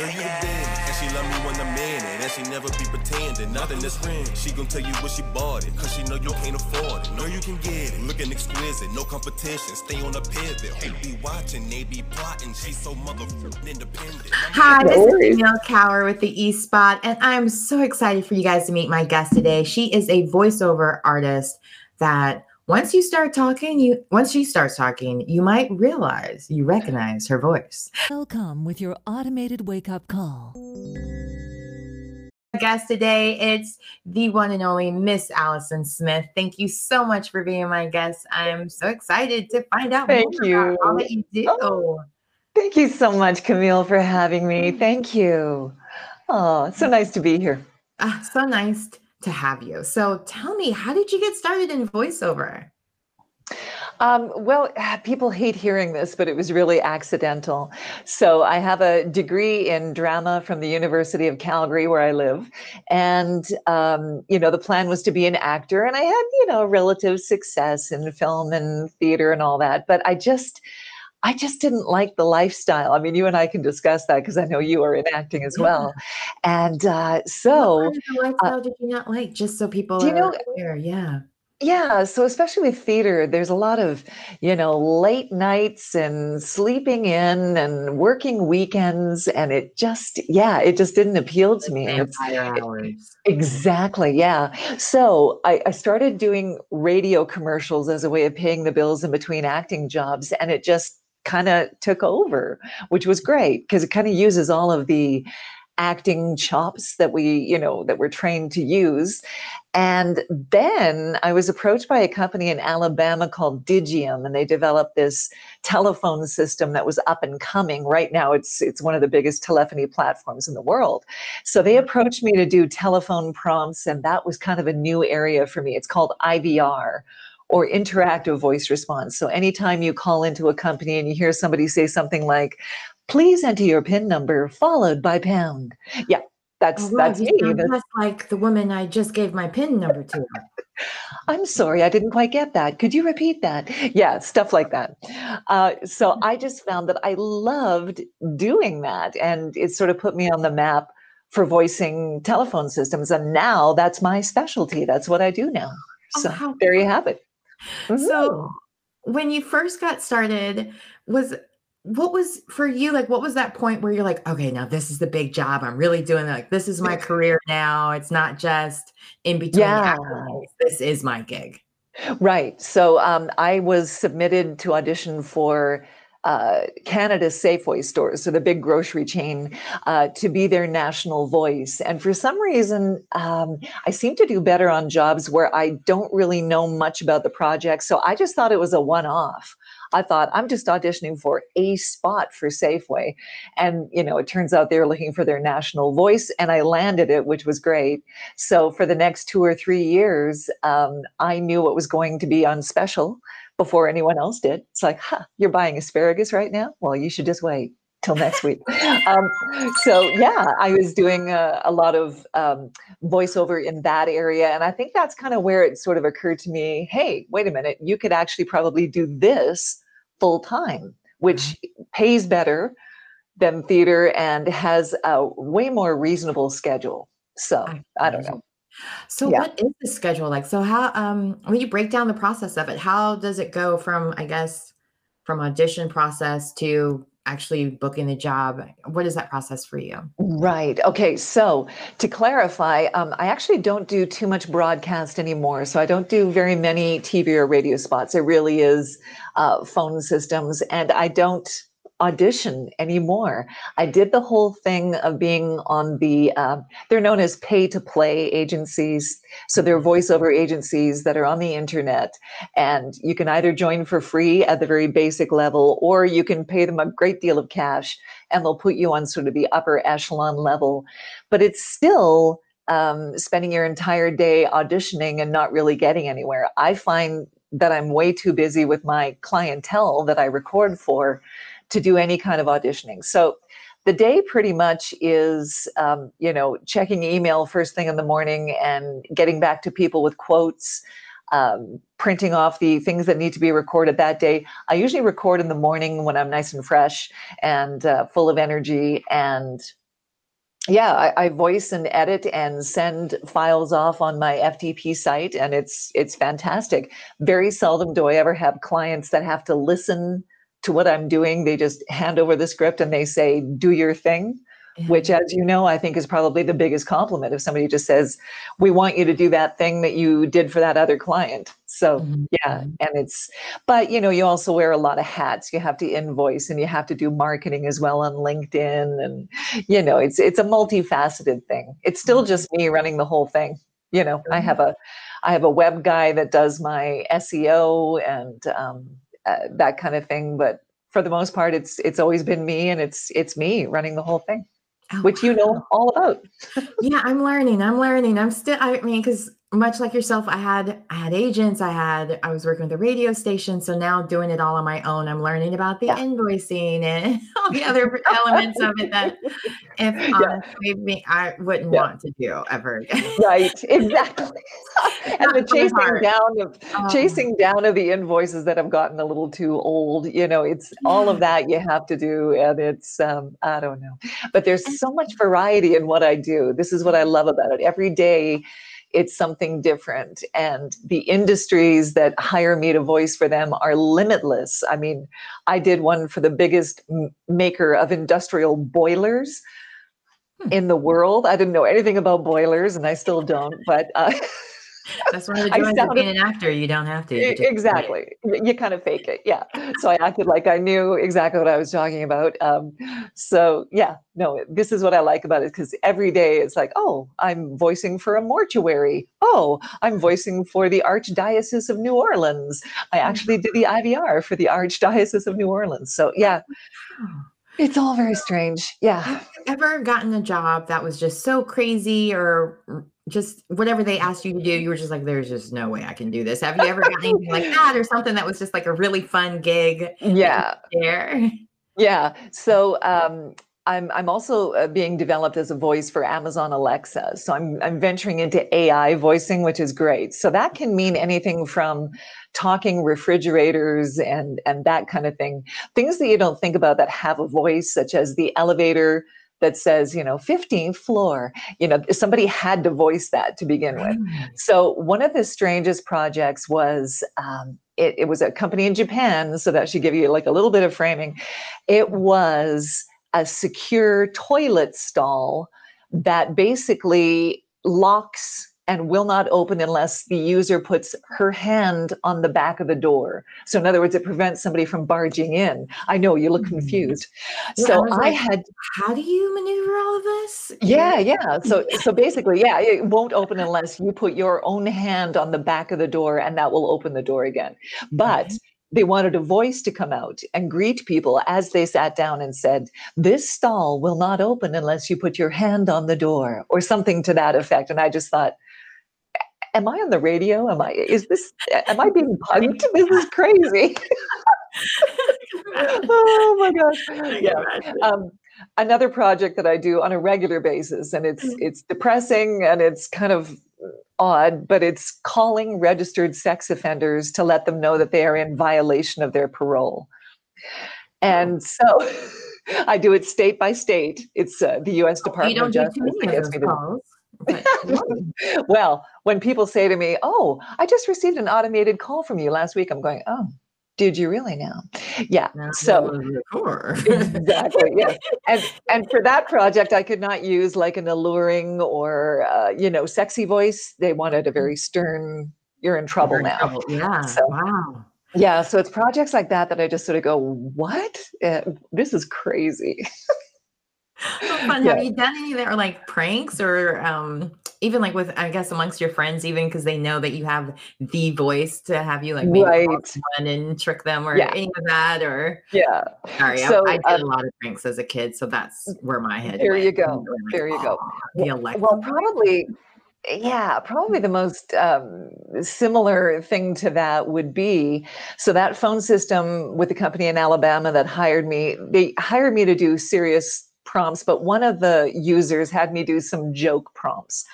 Girl, you a dandy. And she love me when I'm in it. And she never be pretending. Nothing is real. She gon' tell you what she bought it. Cause she know you can't afford it. Know you can get it. Looking exquisite. No competition. Stay on the pivot. Who be watching? They be plotting. She's so motherfucking independent. Hi, this is Camille Kauer with the E Spot, and I'm so excited for you guys to meet my guest today. She is a voiceover artist that once you start talking, you once she starts talking, you might realize you recognize her voice. Welcome with your automated wake up call. Guest today, it's the one and only Miss Allison Smith. Thank you so much for being my guest. I'm so excited to find out Thank more you. about all that you do. Oh. Thank you so much, Camille, for having me. Thank you. Oh, it's so nice to be here. Ah, so nice to have you. So tell me, how did you get started in voiceover? Um, well, people hate hearing this, but it was really accidental. So I have a degree in drama from the University of Calgary, where I live, and um, you know the plan was to be an actor, and I had you know relative success in film and theater and all that, but I just I just didn't like the lifestyle. I mean, you and I can discuss that because I know you are in acting as well. And uh, so, what the lifestyle did you not like? Just so people do you know- aware. Yeah. yeah, so especially with theater, there's a lot of, you know, late nights and sleeping in and working weekends. And it just, yeah, it just didn't appeal to me. It's- Exactly. Yeah. So I, I started doing radio commercials as a way of paying the bills in between acting jobs. And it just kind of took over, which was great because it kind of uses all of the acting chops that we, you know, that we're trained to use. And then I was approached by a company in Alabama called Digium, and they developed this telephone system that was up and coming. Right now, it's it's one of the biggest telephony platforms in the world. So they mm-hmm. approached me to do telephone prompts, and that was kind of a new area for me. It's called IVR or interactive voice response. So anytime you call into a company and you hear somebody say something like, please enter your PIN number followed by pound. Yeah, that's Oh, wow, that's me. That's- like the woman I just gave my pin number to. I'm sorry, I didn't quite get that. Could you repeat that? Yeah, stuff like that. Uh, so I just found that I loved doing that, and it sort of put me on the map for voicing telephone systems. And now that's my specialty. That's what I do now. Oh, So how there you have it. Mhm. So when you first got started, was what was for you like what was that point where you're like, okay, now this is the big job. I'm really doing it. Like this is my career now. It's not just in between Yeah. This is my gig. Right. So um, I was submitted to audition for uh, Canada's Safeway stores, so the big grocery chain, uh, to be their national voice. And for some reason, um, I seem to do better on jobs where I don't really know much about the project. So I just thought it was a one off. I thought I'm just auditioning for a spot for Safeway. And, you know, it turns out they were looking for their national voice, and I landed it, which was great. So for the next two or three years, um, I knew what was going to be on special before anyone else did. It's like, huh, you're buying asparagus right now? Well, you should just wait till next week. um, so yeah, I was doing a, a lot of um, voiceover in that area, and I think that's kind of where it sort of occurred to me. Hey, wait a minute, you could actually probably do this full time, which pays better than theater and has a way more reasonable schedule. So I don't know. So Yeah. what is the schedule like? So how um when you break down the process of it, how does it go from I guess from audition process to actually booking the job? What is that process for you? Right. Okay. So to clarify, um, I actually don't do too much broadcast anymore. So I don't do very many TV or radio spots. It really is uh, phone systems, and I don't audition anymore. I did the whole thing of being on the, uh, they're known as pay to play agencies. So they're voiceover agencies that are on the internet, and you can either join for free at the very basic level, or you can pay them a great deal of cash and they'll put you on sort of the upper echelon level. But it's still um, spending your entire day auditioning and not really getting anywhere. I find that I'm way too busy with my clientele that I record for to do any kind of auditioning. So the day pretty much is, um, you know, checking email first thing in the morning and getting back to people with quotes. Um, printing off the things that need to be recorded that day. I usually record in the morning when I'm nice and fresh and uh, full of energy, and yeah, I, I, voice and edit and send files off on my FTP site, and it's it's fantastic. Very seldom do I ever have clients that have to listen to what I'm doing. They just hand over the script and they say, "Do your thing." which as you know i think is probably the biggest compliment if somebody just says we want you to do that thing that you did for that other client so mm-hmm. yeah and it's but you know you also wear a lot of hats you have to invoice and you have to do marketing as well on linkedin and you know it's it's a multifaceted thing it's still mm-hmm. just me running the whole thing you know i have a i have a web guy that does my seo and um, uh, that kind of thing but for the most part it's it's always been me and it's it's me running the whole thing oh, which you know all about. yeah, I'm learning. I'm learning. I'm still. I mean, because much like yourself, I had I had agents. I had I was working with a radio station. So now doing it all on my own, I'm learning about the yeah. invoicing and all the other elements of it that, if yeah. honestly, me, I wouldn't yeah. want to do ever again. right. Exactly. and the chasing down of um, chasing down of the invoices that have gotten a little too old. You know, it's all of that you have to do, and it's um, I don't know, but there's so much variety in what I do. This is what I love about it. Every day it's something different. And the industries that hire me to voice for them are limitless. I mean, I did one for the biggest maker of industrial boilers hmm. in the world. I didn't know anything about boilers, and I still don't, but. Uh, That's one of the joys of being an actor. You don't have to. exactly. You kind of fake it. Yeah. So I acted like I knew exactly what I was talking about. Um, so yeah, no, this is what I like about it because every day it's like, oh, I'm voicing for a mortuary. Oh, I'm voicing for the Archdiocese of New Orleans. I actually did the IVR for the Archdiocese of New Orleans. So yeah. It's all very strange. Yeah. Have you ever gotten a job that was just so crazy or just whatever they asked you to do, you were just like, there's just no way I can do this. Have you ever gotten anything like that or something that was just like a really fun gig? Yeah. Yeah. So um, I'm I'm also uh, being developed as a voice for Amazon Alexa. So I'm I'm venturing into AI voicing, which is great. So that can mean anything from talking refrigerators and and that kind of thing. Things that you don't think about that have a voice, such as the elevator that says, you know, 15th floor. You know, somebody had to voice that to begin with. So one of the strangest projects was um, it, it was a company in Japan, so that should give you like a little bit of framing. It was a secure toilet stall that basically locks and will not open unless the user puts her hand on the back of the door. So, in other words, it prevents somebody from barging in. I know you look mm-hmm. confused. Yeah, so I, I had. How do you maneuver all of this? Yeah, yeah. So, so basically, yeah, it won't open unless you put your own hand on the back of the door, and that will open the door again. But okay they wanted a voice to come out and greet people as they sat down and said, This stall will not open unless you put your hand on the door, or something to that effect. And I just thought, am I on the radio? Am I, is this, am I being punked? This is crazy. oh my gosh. Yeah. Um, another project that I do on a regular basis, and it's, mm. it's depressing and it's kind of odd, but it's calling registered sex offenders to let them know that they are in violation of their parole. And so I do it state by state. It's uh, the U.S. Department oh, of Justice. well, when people say to me, "Oh, I just received an automated call from you last week," I'm going, "Oh, did you really now?" Yeah. so exactly, yes. And and for that project, I could not use like an alluring or uh, you know sexy voice. They wanted a very stern. You're in trouble You're in now. Trouble. Yeah. So, wow. Yeah, so it's projects like that that I just sort of go, "What? Uh, this is crazy." fun. Yeah. Have you done any that are like pranks or um, even like with I guess amongst your friends, even because they know that you have the voice to have you like right. and trick them or yeah. any of that or yeah. Sorry, so, I, I, did uh, a lot of pranks as a kid, so that's where my head. There went. you go. Like, there you go. The. Well, probably. Yeah, probably the most um, similar thing to that would be so that phone system with the company in Alabama that hired me, they hired me to do serious prompts, but one of the users had me do some joke prompts.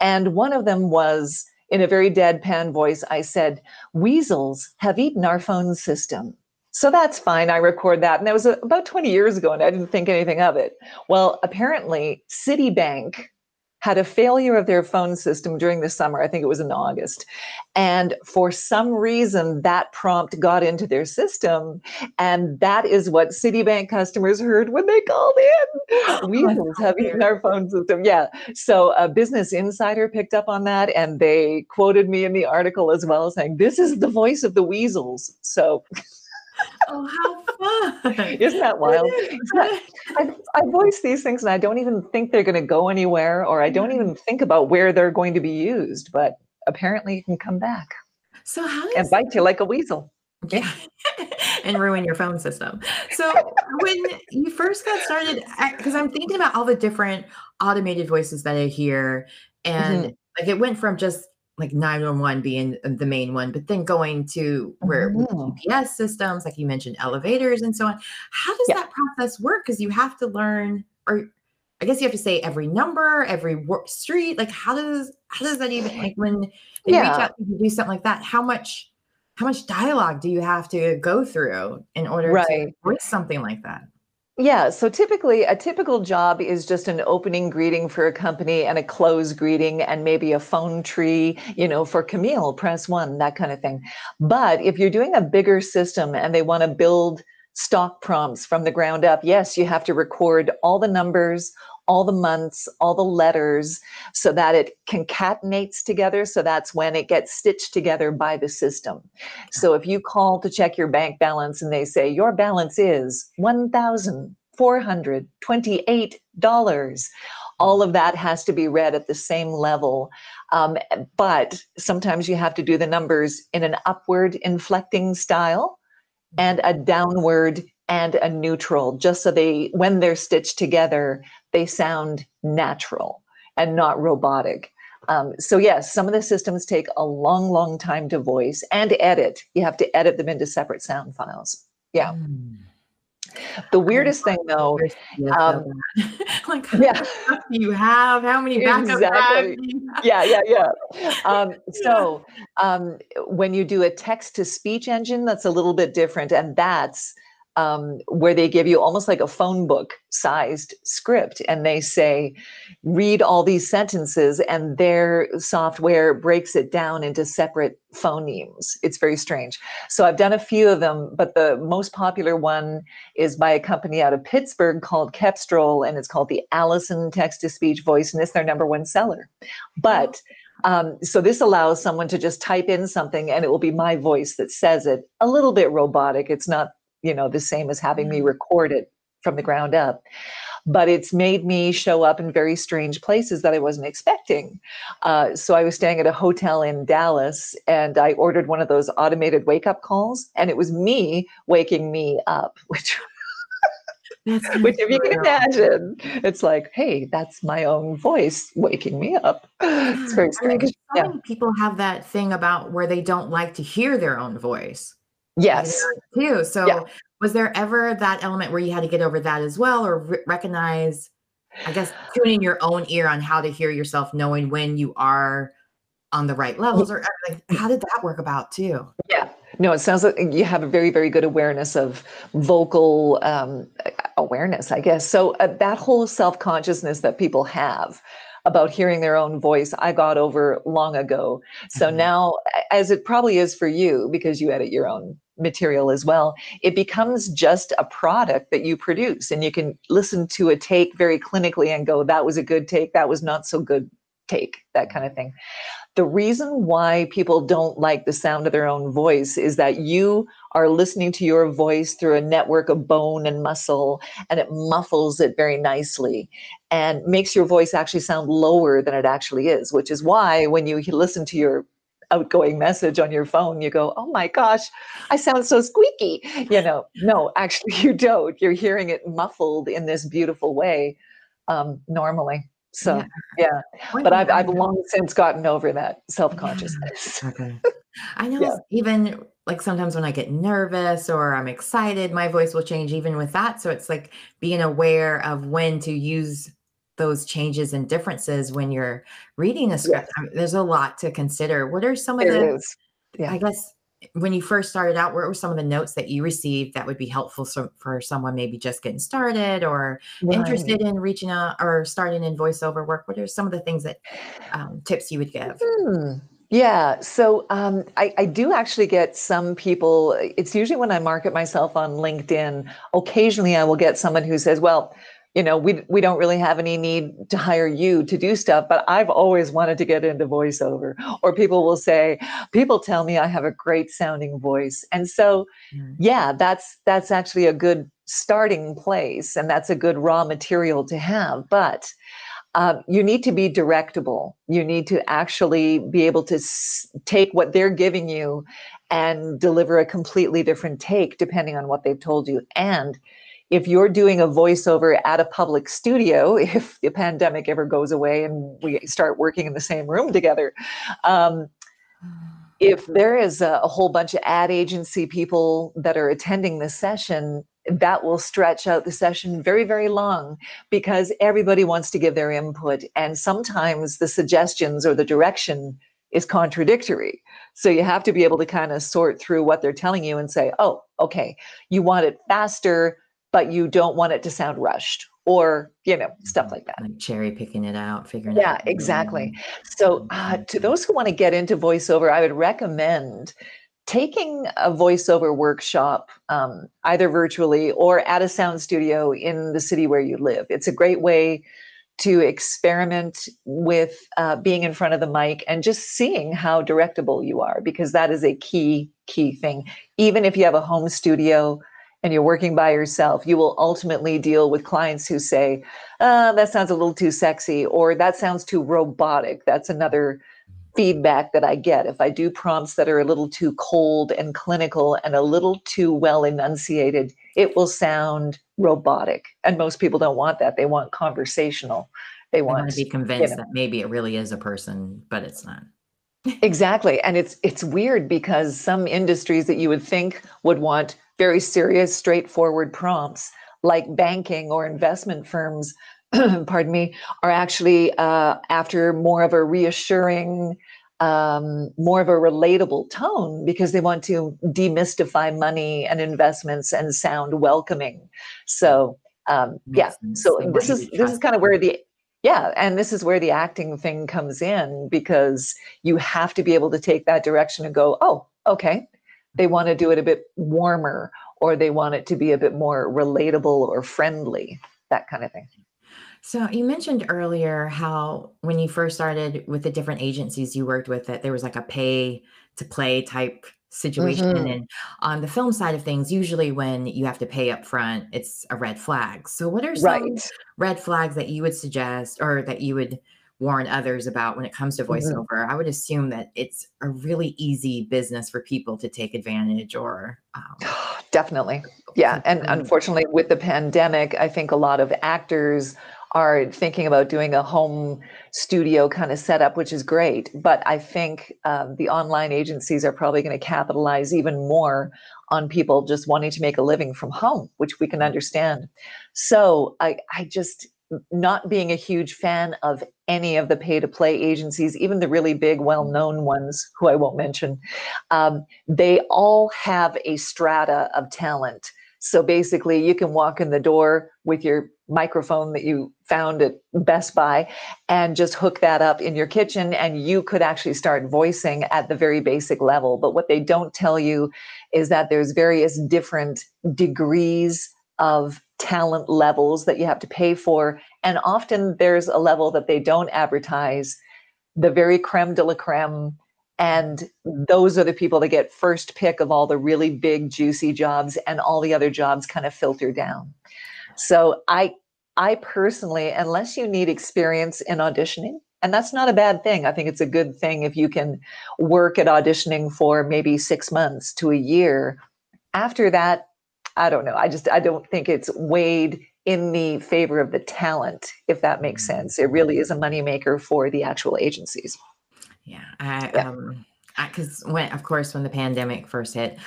And one of them was in a very deadpan voice, I said, Weasels have eaten our phone system. So that's fine. I record that. And that was about 20 years ago, and I didn't think anything of it. Well, apparently, Citibank had a failure of their phone system during the summer. I think it was in August. And for some reason, that prompt got into their system. And that is what Citibank customers heard when they called in. Oh, Weasels have eaten our phone system. Yeah. So a Business Insider picked up on that and they quoted me in the article as well, saying, This is the voice of the weasels. So oh, how fun! Isn't that wild? I, I, voice these things and I don't even think they're going to go anywhere, or I don't even think about where they're going to be used. But apparently, you can come back. So how and bite you like a weasel? Yeah, and ruin your phone system. So when you first got started, because I'm thinking about all the different automated voices that I hear, and mm-hmm. like it went from just like 911 being the main one, but then going to where mm-hmm. GPS systems, like you mentioned, elevators and so on. How does yeah. that process work? Because you have to learn, or I guess you have to say every number, every street. Like how does how does that even like when they yeah. reach out to do something like that? How much how much dialogue do you have to go through in order right. to voice something like that? Yeah, so typically a typical job is just an opening greeting for a company and a close greeting and maybe a phone tree, you know, for Camille, press one, that kind of thing. But if you're doing a bigger system and they want to build stock prompts from the ground up, yes, you have to record all the numbers, all the months, all the letters, so that it concatenates together. So that's when it gets stitched together by the system. So if you call to check your bank balance and they say your balance is $1,428, all of that has to be read at the same level. Um, but sometimes you have to do the numbers in an upward inflecting style and a downward and a neutral, just so they, when they're stitched together, they sound natural and not robotic. Um, so yes, some of the systems take a long, long time to voice and edit. You have to edit them into separate sound files. Yeah. Mm. The weirdest thing though, um, like yeah, you have how many backup exactly. yeah, yeah, yeah. Um, so um, when you do a text to speech engine, that's a little bit different, and that's um, where they give you almost like a phone book sized script and they say, read all these sentences, and their software breaks it down into separate phonemes. It's very strange. So I've done a few of them, but the most popular one is by a company out of Pittsburgh called Cepstral, and it's called the Allison Text to Speech Voice, and it's their number one seller. But um, so this allows someone to just type in something and it will be my voice that says it. A little bit robotic. It's not you know the same as having me mm-hmm. record it from the ground up but it's made me show up in very strange places that I wasn't expecting. Uh, so I was staying at a hotel in Dallas and I ordered one of those automated wake up calls, and it was me waking me up, which. which, if you can imagine, it's like, hey, that's my own voice waking me up. It's very strange. I mean, so yeah. people have that thing about where they don't like to hear their own voice. Yes. Too. So yeah. was there ever that element where you had to get over that as well or re- recognize, I guess, tuning your own ear on how to hear yourself, knowing when you are on the right levels or like, how did that work about too? Yeah. No, it sounds like you have a very, very good awareness of vocal um, awareness, I guess. So uh, that whole self consciousness that people have about hearing their own voice I got over long ago. So mm-hmm. now, as it probably is for you, because you edit your own material as well, it becomes just a product that you produce. And you can listen to a take very clinically and go, that was a good take, that was not so good take, that kind of thing. The reason why people don't like the sound of their own voice is that you are listening to your voice through a network of bone and muscle, and it muffles it very nicely and makes your voice actually sound lower than it actually is, which is why when you listen to your outgoing message on your phone, you go, oh my gosh, I sound so squeaky. You know, no, actually, you don't. You're hearing it muffled in this beautiful way um, normally. So, yeah. yeah. But I've, I've long since gotten over that self consciousness. Yeah. Okay. I know yeah. even like sometimes when I get nervous or I'm excited, my voice will change even with that. So it's like being aware of when to use those changes and differences when you're reading a script. Yes. I mean, there's a lot to consider. What are some of the, yeah. I guess, when you first started out, what were some of the notes that you received that would be helpful so, for someone maybe just getting started or right. interested in reaching out or starting in voiceover work? What are some of the things that um, tips you would give? Hmm. Yeah, so um, I, I, do actually get some people. It's usually when I market myself on LinkedIn. Occasionally, I will get someone who says, "Well, you know, we we don't really have any need to hire you to do stuff, but I've always wanted to get into voiceover. Or people will say, people tell me I have a great sounding voice. And so mm. yeah, that's that's actually a good starting place and that's a good raw material to have. But um, you need to be directable. You need to actually be able to s- take what they're giving you and deliver a completely different take depending on what they've told you. And if you're doing a voiceover at a public studio, if the pandemic ever goes away and we start working in the same room together, um, if there is a, a, whole bunch of ad agency people that are attending this session, that will stretch out the session very, very long because everybody wants to give their input. And sometimes the suggestions or the direction is contradictory. So you have to be able to kind of sort through what they're telling you and say, oh, okay, you want it faster but you don't want it to sound rushed or you know stuff like that. Like cherry picking it out figuring yeah out exactly. so uh, to those who want to get into voiceover i would recommend taking a voiceover workshop um, either virtually or at a sound studio in the city where you live. It's a great way to experiment with uh, being in front of the mic and just seeing how directable you are because that is a key key thing. Even if you have a home studio and you're working by yourself, you will ultimately deal with clients who say, uh, that sounds a little too sexy, or that sounds too robotic. That's another feedback that I get. If I do prompts that are a little too cold and clinical and a little too well enunciated, it will sound robotic. And most people don't want that. They want conversational. They, they want, want to be convinced you know, that maybe it really is a person, but it's not. exactly. And it's it's weird because some industries that you would think would want very serious, straightforward prompts like banking or investment firms, pardon me, are actually uh, after more of a reassuring, um, more of a relatable tone because they want to demystify money and investments and sound welcoming. So um, yeah, so this is this is kind of where the yeah, and this is where the acting thing comes in because you have to be able to take that direction and go, oh, okay, they want to do it a bit warmer or they want it to be a bit more relatable or friendly, that kind of thing. So you mentioned earlier how when you first started with the different agencies you worked with that there was like a pay to play type situation mm-hmm. and on the film side of things usually when you have to pay up front it's a red flag. So what are some right. red flags that you would suggest or that you would warn others about when it comes to mm-hmm. voiceover. Mm-hmm. I would assume that it's a really easy business for people to take advantage or. Um, Definitely. Yeah. And unfortunately, with the pandemic, I think a lot of actors are thinking about doing a home studio kind of setup, which is great. But I think um, the online agencies are probably going to capitalize even more on people just wanting to make a living from home, which we can understand. So I, I just, not being a huge fan of any of the pay to play agencies, even the really big, well known ones who I won't mention, um, they all have a strata of talent. So basically, you can walk in the door with your microphone that you found at Best Buy and just hook that up in your kitchen, and you could actually start voicing at the very basic level. But what they don't tell you is that there's various different degrees of talent levels that you have to pay for. And often there's a level that they don't advertise, the very creme de la creme. And those are the people that get first pick of all the really big, juicy jobs, and all the other jobs kind of filter down. So I I personally, unless you need experience in auditioning, and that's not a bad thing. I think it's a good thing if you can work at auditioning for maybe six months to a year. After that, I don't know. I just I don't think it's weighed in the favor of the talent, if that makes mm. sense. It really is a moneymaker for the actual agencies. Yeah, I yeah. um because when of course when the pandemic first hit,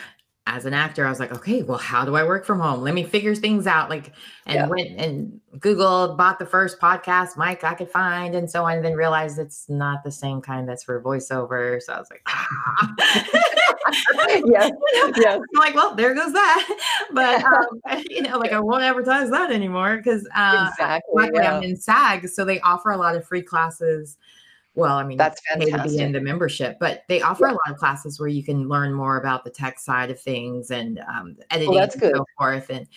as an actor, I was like, okay, well, how do I work from home? Let me figure things out. Like, and yeah. went and Googled, bought the first podcast mic I could find, and so on. And then realized it's not the same kind that's for voiceover. So I was like, ah. yes, yes. I'm like, well, there goes that. But um, you know, like I won't advertise that anymore because uh, exactly. luckily yeah. I'm in SAG, so they offer a lot of free classes. Well, I mean, That's you pay to be fantastic. in the membership, but they offer a lot of classes where you can learn more about the tech side of things and um, editing that's and good. so forth, and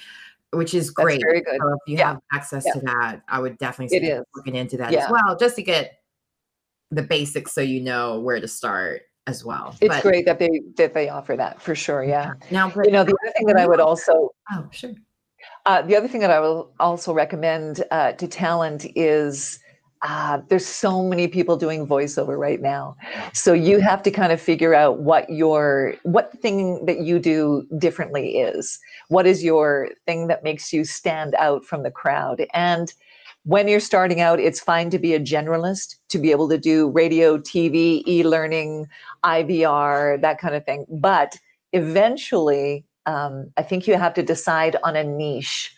which is That's great. very good. So if you Yeah. have access Yeah. to that, I would definitely It looking into that Yeah. as well, just to get the basics so you know where to start as well. It's But- great that they that they offer that for sure. Yeah. Now, You know, the other thing that I would also oh, sure. Uh, the other thing that I will also recommend uh, to talent is uh, there's so many people doing voiceover right now, so you have to kind of figure out what your what thing that you do differently is. What is your thing that makes you stand out from the crowd? And when you're starting out, it's fine to be a generalist, to be able to do radio, TV, e-learning, IVR, that kind of thing. But eventually, um, I think you have to decide on a niche,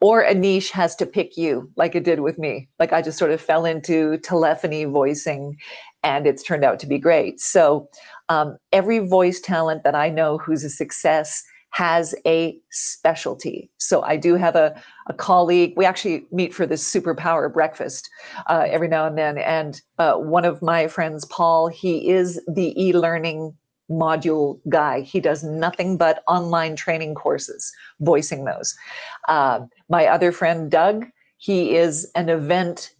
or a niche has to pick you, like it did with me. Like I just sort of fell into telephony voicing, and it's turned out to be great. So um, every voice talent that I know who's a success has a specialty. So I do have a, a colleague. We actually meet for this superpower breakfast uh, every now and then. And uh, one of my friends, Paul, he is the e-learning module guy. He does nothing but online training courses, voicing those. Uh, my other friend, Doug, he is an event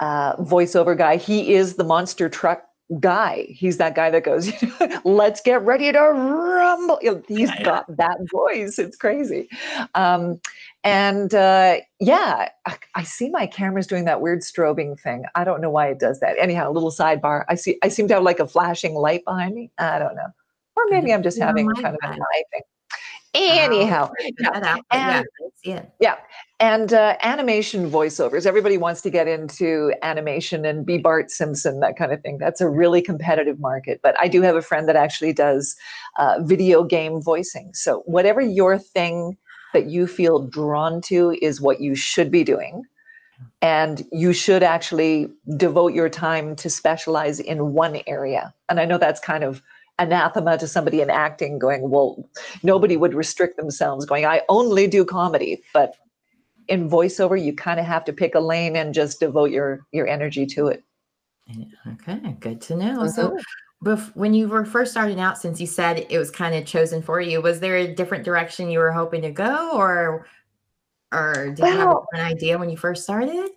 uh, voiceover guy. He is the monster truck guy. He's that guy that goes, let's get ready to rumble. You know, He's got that voice. It's crazy. Um, and uh, yeah, I, I see my camera's doing that weird strobing thing. I don't know why it does that. Anyhow, a little sidebar. I see. I seem to have like a flashing light behind me. I don't know. Or maybe I'm just having kind of an eye thing. Anyhow, Figure yeah, that out, but yeah, and- see it. and uh, animation voiceovers. Everybody wants to get into animation and be Bart Simpson, that kind of thing. That's a really competitive market. But I do have a friend that actually does uh, video game voicing. So whatever your thing that you feel drawn to is what you should be doing. And you should actually devote your time to specialize in one area. And I know that's kind of anathema to somebody in acting going, well, nobody would restrict themselves going, I only do comedy. But in voiceover, you kind of have to pick a lane and just devote your your energy to it. Okay, good to know. So, mm-hmm. bef- when you were first starting out, since you said it was kind of chosen for you, was there a different direction you were hoping to go, or or did you have an idea when you first started?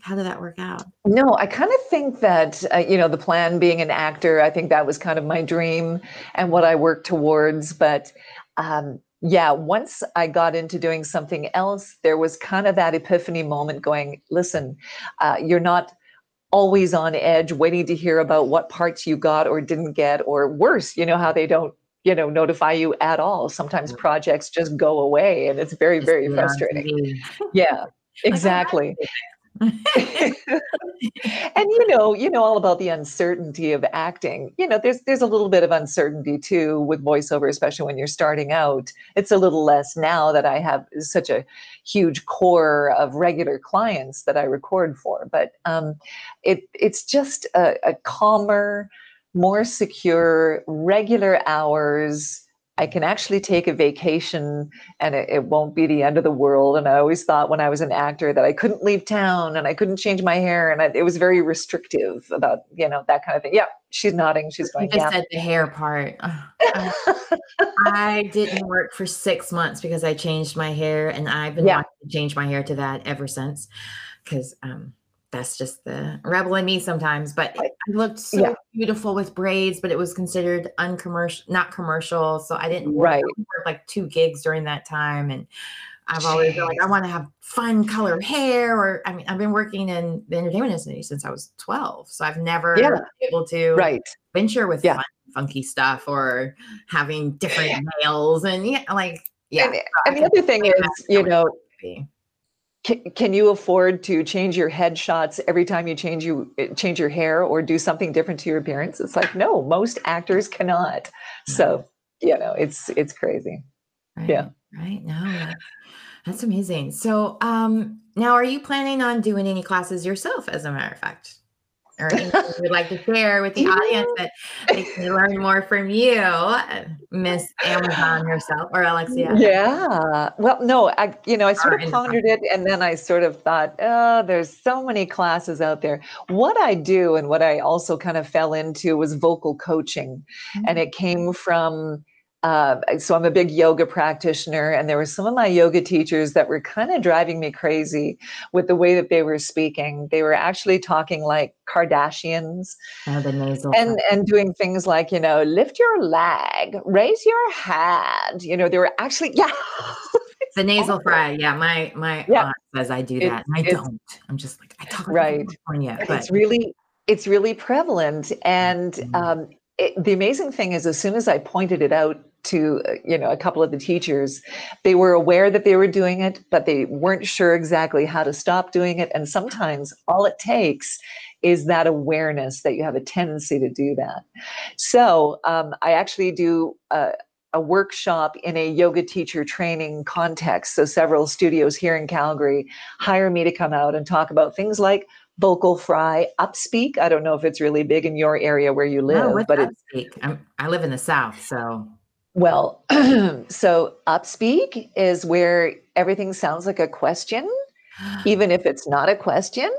How did that work out? No, I kind of think that, uh, you know, the plan being an actor, I think that was kind of my dream and what I worked towards. But um, yeah, once I got into doing something else, there was kind of that epiphany moment going, listen, uh, you're not always on edge waiting to hear about what parts you got or didn't get, or worse, you know, how they don't. You know, notify you at all. Sometimes projects just go away, and it's very, Just very frustrating. Yeah, exactly. and you know you know all about the uncertainty of acting. You know there's there's a little bit of uncertainty too with voiceover especially when you're starting out. It's a little less now that i have such a huge core of regular clients that i record for. But um it it's just a, a calmer more secure regular hours i can actually take a vacation and it, it won't be the end of the world. And I always thought when I was an actor that I couldn't leave town and I couldn't change my hair, and I, it was very restrictive about you know that kind of thing. Yeah, she's nodding. She's You going. just Yeah. said the hair part. I, I didn't work for six months because I changed my hair, and I've been Yeah. wanting to change my hair to that ever since. Because um, that's just the rebel in me sometimes. But Right. I looked so Yeah. beautiful with braids, but it was considered uncommercial, not commercial. So I didn't work, Right. worked like two gigs during that time, and I've always been like, I want to have fun colored hair. Or I mean, I've been working in the entertainment industry since I was twelve, so I've never Yeah. been able to right. venture with Yeah. fun, funky stuff or having different nails and yeah, like yeah. And, so and the other thing is, you know. Can, can you afford to change your headshots every time you change you change your hair or do something different to your appearance? It's like no, most actors cannot. So you know, it's it's crazy. right, yeah. Right. now, that's amazing. So um now are you planning on doing any classes yourself, as a matter of fact? Or anything you'd like to share with the audience that they can learn more from you, uh, Miss Amazon herself or Alexia? Yeah. Well, no, I, you know, I sort of pondered it and then I sort of thought, oh, there's so many classes out there. What I do and what I also kind of fell into was vocal coaching. And mm. it came from, uh, so I'm a big yoga practitioner, and there were some of my yoga teachers that were kind of driving me crazy with the way that they were speaking. They were actually talking like Kardashians Oh, the nasal. and and doing things like you know lift your leg raise your hand you know they were actually yeah the nasal fry. Yeah, my my Yeah. aunt says I do It- that, and I don't. I'm just like I talk Right. California, And but it's really it's really prevalent and Mhm. um, it, the amazing thing is as soon as i pointed it out to uh, you know a couple of the teachers they were aware that they were doing it but they weren't sure exactly how to stop doing it. And sometimes all it takes is that awareness that you have a tendency to do that. So um, i actually do a, a workshop in a yoga teacher training context. So several studios here in calgary hire me to come out and talk about things like vocal fry upspeak. I don't know if it's really big in your area where you live no, but upspeak? I'm, I live in the south, so well so upspeak is where everything sounds like a question even if it's not a question.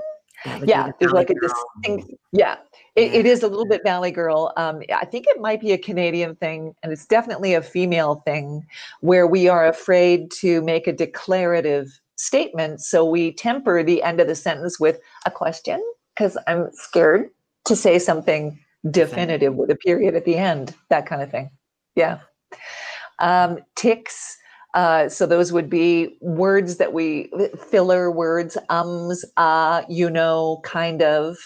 That would be yeah the there's like a distinct yeah it, it is a little bit valley girl. Um, i think it might be a canadian thing and it's definitely a female thing where we are afraid to make a declarative statement so we temper the end of the sentence with a question because i'm scared to say something definitive. with a period at the end that kind of thing. Yeah um, ticks uh, so those would be words that we filler words, ums, ah, you know, kind of.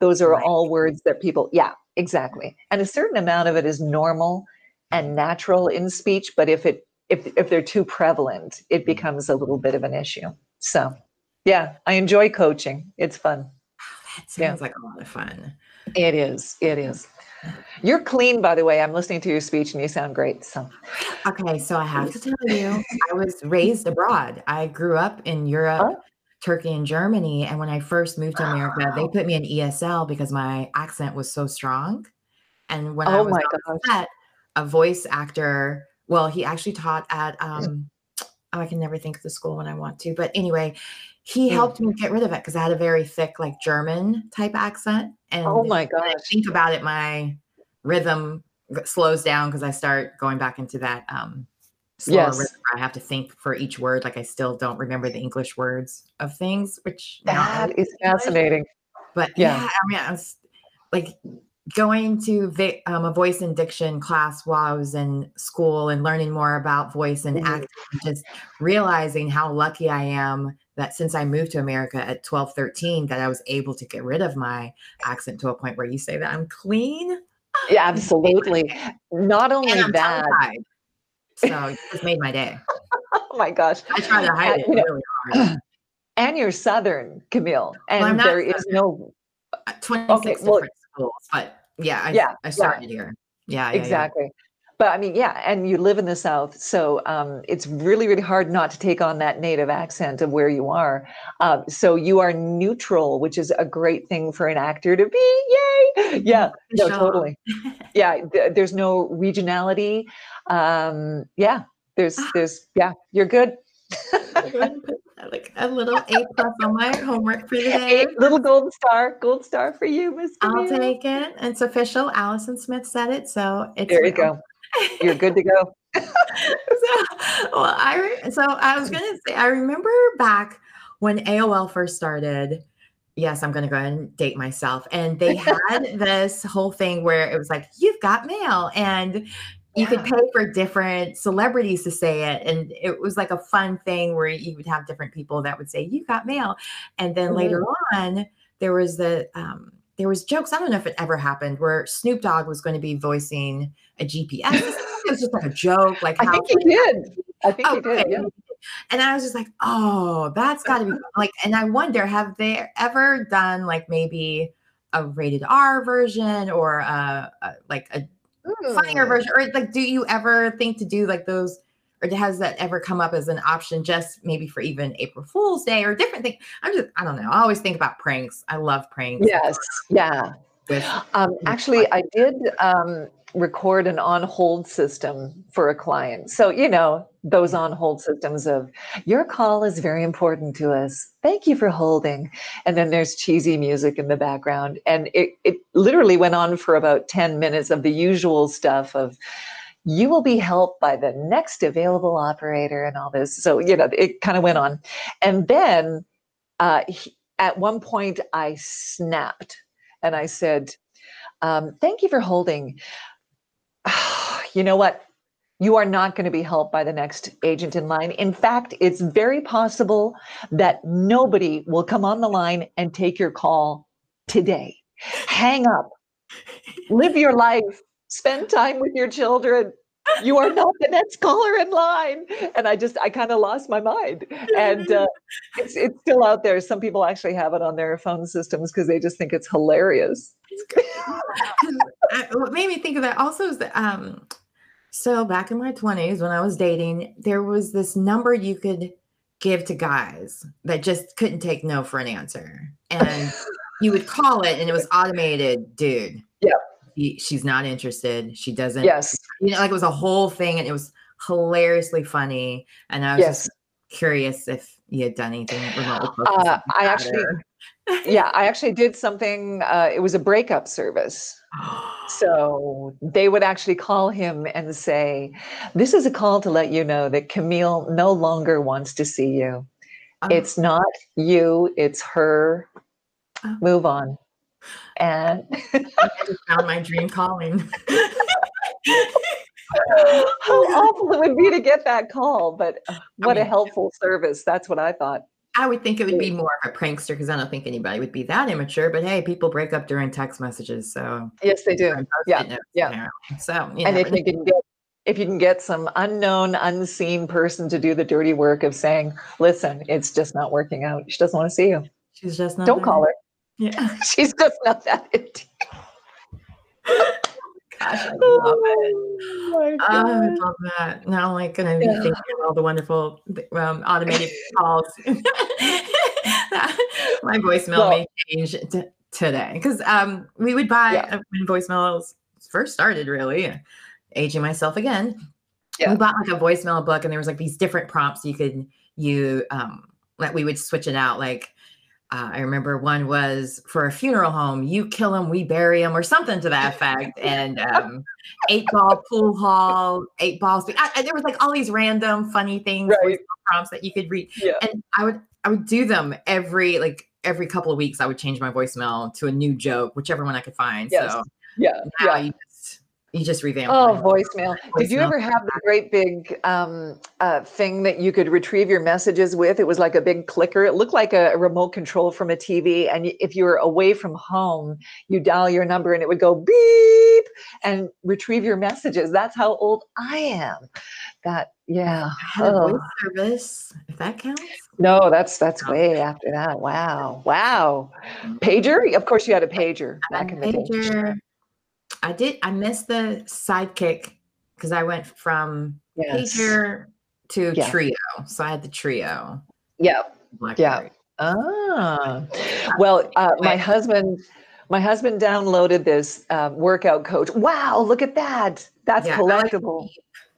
Those are Right. all words that people, yeah, exactly. And a certain amount of it is normal and natural in speech, but if it if if they're too prevalent, it becomes a little bit of an issue. So, yeah, I enjoy coaching. It's fun. That Yeah. sounds like a lot of fun. It is. It is. You're clean, by the way. I'm listening to your speech, and you sound great. So, Okay, so I have to tell you, I was raised abroad. I grew up in Europe, Oh. Turkey, and Germany. And when I first moved to America, they put me in ESL because my accent was so strong. And when I oh was my on set, a voice actor, well, he actually taught at um I can never think of the school when I want to, but anyway, he Mm. helped me get rid of it because I had a very thick, like German type accent. And Oh my when I gosh. think about it, my rhythm slows down because I start going back into that um slower Yes. rhythm. I have to think for each word. Like I still don't remember the English words of things, which That is fascinating. But Yeah. yeah, I mean, I was like going to um, a voice and diction class while I was in school and learning more about voice and Mhm. acting, just realizing how lucky I am that since I moved to America at 12, 13, that I was able to get rid of my accent to a point where you say that I'm clean Yeah, absolutely. Not only that. So it just made my day. oh my gosh. I try to hide it really hard. And you're Southern, Camille, and not there is no Uh, 26 well- different schools, but yeah, I, Yeah, I yeah. started here. Yeah, yeah, yeah. exactly. But I mean, yeah, and you live in the South, so um, it's really, really hard not to take on that native accent of where you are. Um, so you are neutral, which is a great thing for an actor to be. Yay! Yeah, no, totally. Yeah, th- there's no regionality. Um, yeah, there's, Ah. there's, yeah, you're good. Like a little A plus on my homework for the day. Little gold star, gold star for you, Miss. I'll take it. It's official. Allison Smith said it, so it's There you real. go. You're good to go. so, well, I re- so I was gonna say I remember back when AOL first started. Yes, I'm gonna go ahead and date myself. And they had this whole thing where it was like, "You've got mail," and you could pay for different celebrities to say it, and it was like a fun thing where you would have different people that would say, "You got mail," and then later on there was the um, there was jokes. I don't know if it ever happened where Snoop Dogg was going to be voicing a GPS. it was just like a joke, like I think he did. I think Oh, he did. okay. Yeah. And I was just like, oh, that's got to be like. And I wonder, have they ever done like maybe a rated R version or a, a like a funnier version, or like, do you ever think to do like those, or has that ever come up as an option just maybe for even April Fool's Day or different things? I'm just, I don't know. I always think about pranks. I love pranks. Yes. Yeah. With, Um, actually, I did um, record an on hold system for a client. So, you know, those on hold systems of your call is very important to us. Thank you for holding. And then there's cheesy music in the background. And it, it literally went on for about 10 minutes of the usual stuff of, you will be helped by the next available operator and all this. So, you know, it kind of went on. And then uh, he, at one point, I snapped and I said, um, Thank you for holding. you know what? You are not going to be helped by the next agent in line. In fact, it's very possible that nobody will come on the line and take your call today. Hang up, live your life, spend time with your children. You are not the next caller in line. And I just, I kind of lost my mind. And uh, it's, it's still out there. Some people actually have it on their phone systems because they just think it's hilarious. I- what made me think of that also is that um so back in my 20s when I was dating, there was this number you could give to guys that just couldn't take no for an answer. And you would call it and it was automated, dude. Yeah. She- she's not interested. She doesn't Yes. you know, like it was a whole thing and it was hilariously funny. And I was Yes. just curious if you had done anything remotely Uh, I actually, yeah, I actually did something. Uh, it was a breakup service. So they would actually call him and say, This is a call to let you know that Camille no longer wants to see you. Oh, It's not you, it's her. Oh. Move on. And I just found my dream calling. how awful it would be to get that call, but what a mean- helpful service. That's what I thought. I would think it would be more of a prankster because I don't think anybody would be that immature. But hey, people break up during text messages, so Yes, they do. Yeah, notes, yeah. apparently. So you And if you can get if you can get some unknown, unseen person to do the dirty work of saying, listen, it's just not working out. She doesn't want to see you. she's just not. Don't there. call her. Yeah, She's just not that into gosh, I love it. Oh my Oh, I love that. Now I'm like gonna be Yeah. thinking of all the wonderful um, automated calls. My voicemail Well- may change t- today because um, we would buy Yeah. when voicemails first started. Really, aging myself again. Yeah. We bought like a voicemail book, and there was like these different prompts you could you um, like we would switch it out like. Uh, I remember one was for a funeral home, you kill them, we bury them, or something to that effect. And um, eight ball pool hall, eight balls. I, I- there was like all these random funny things, Right. prompts that you could read, Yeah. and I would I would do them every like every couple of weeks. I would change my voicemail to a new joke, whichever one I could find. Yes. So Yeah. Yeah. you you just revamp. Oh, my voicemail. Did you ever have the great big um, uh, thing that you could retrieve your messages with? It was like a big clicker. It looked like a, remote control from a TV. And if you were away from home, you dial your number and it would go beep and retrieve your messages. That's how old I am. That, yeah. I had a Oh. service, if that counts. No, that's that's way after that. Wow. Wow. Pager? Of course you had a pager back in the day. I did. I missed the sidekick because I went from Yes. pager to Yeah. Treo. So I had the Treo. Yeah. Blackberry. Ah, well, uh, my husband, my husband downloaded this um, workout coach. Wow, look at that! That's Yeah, like collectible.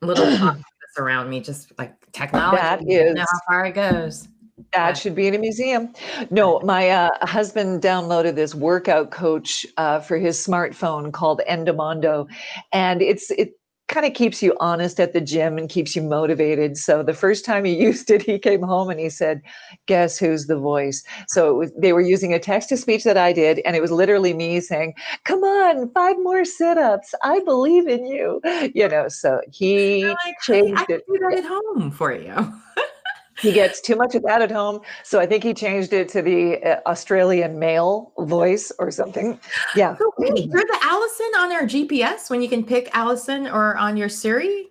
Little around me, just like technology. That you know how far it goes. That should be in a museum. No, my uh, husband downloaded this workout coach uh, for his smartphone called Endomondo, and it's it kind of keeps you honest at the gym and keeps you motivated. So the first time he used it, he came home and he said, "Guess who's the voice?" So it was they were using a text to speech that I did, and it was literally me saying, "Come on, five more sit-ups. I believe in you." You know, so he like, "Honey, I changed can it. do that at home for you. He gets too much of that at home, so I think he changed it to the uh, Australian male voice or something. Yeah. So wait, you're the Allison on our GPS when you can pick Allison or on your Siri?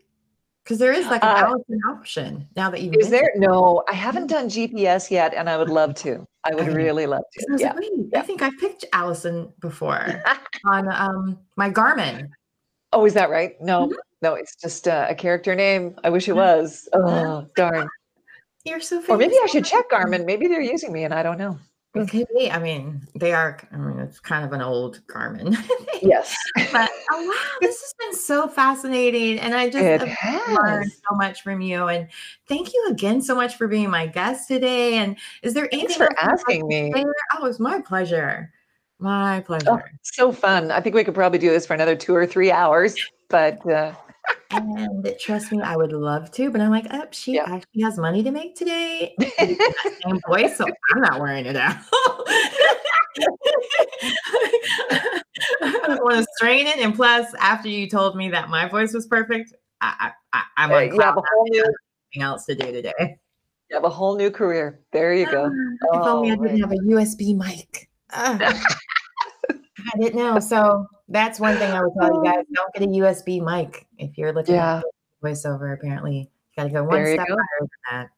Because there is like an Uh, Allison option now that you've Is there? mentioned No, I haven't done GPS yet, and I would love to. I would really love it. to. I Yeah. like, wait, yeah. I think I picked Allison before on um my Garmin. Oh, is that right? No, Mhm. no, it's just uh, a character name. I wish it was. Oh, darn. You're so Or maybe I should check Garmin. Maybe they're using me and I don't know. Okay. I mean, they are. I mean, it's kind of an old Garmin. Yes. but oh wow, this has been so fascinating, and I just learned so much from you. And thank you again so much for being my guest today. And is there Thanks anything for else you'd like asking me. Oh, it's my pleasure. My Oh, pleasure. so fun. I think we could probably do this for another two or three hours, but uh, And trust me, I would love to, but I'm like, oh, she actually has money to make today. same voice, so I'm not wearing it out. I don't want to strain it. And plus, after you told me that my voice was perfect, I, I, I, I'm uh, on you have a whole new, nothing else to do today. you have a whole new career. There you go. if only I Oh, didn't have a USB mic. Ugh. I didn't know. So that's one thing I would tell you guys: don't get a USB mic if you're looking Yeah. at voiceover. Apparently, you got to go one There step go. higher than that.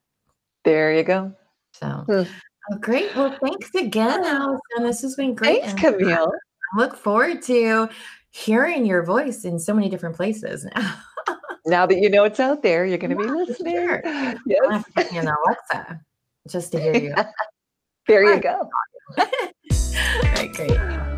There you go. So, Hmm. oh, great. Well, thanks again, Allison. This has been great. Thanks, and Camille. I look forward to hearing your voice in so many different places. now. Now that you know it's out there, you're going to be Yeah, for listening. sure. Yes. have to put me on Alexa just to hear you. There you go. All right, great.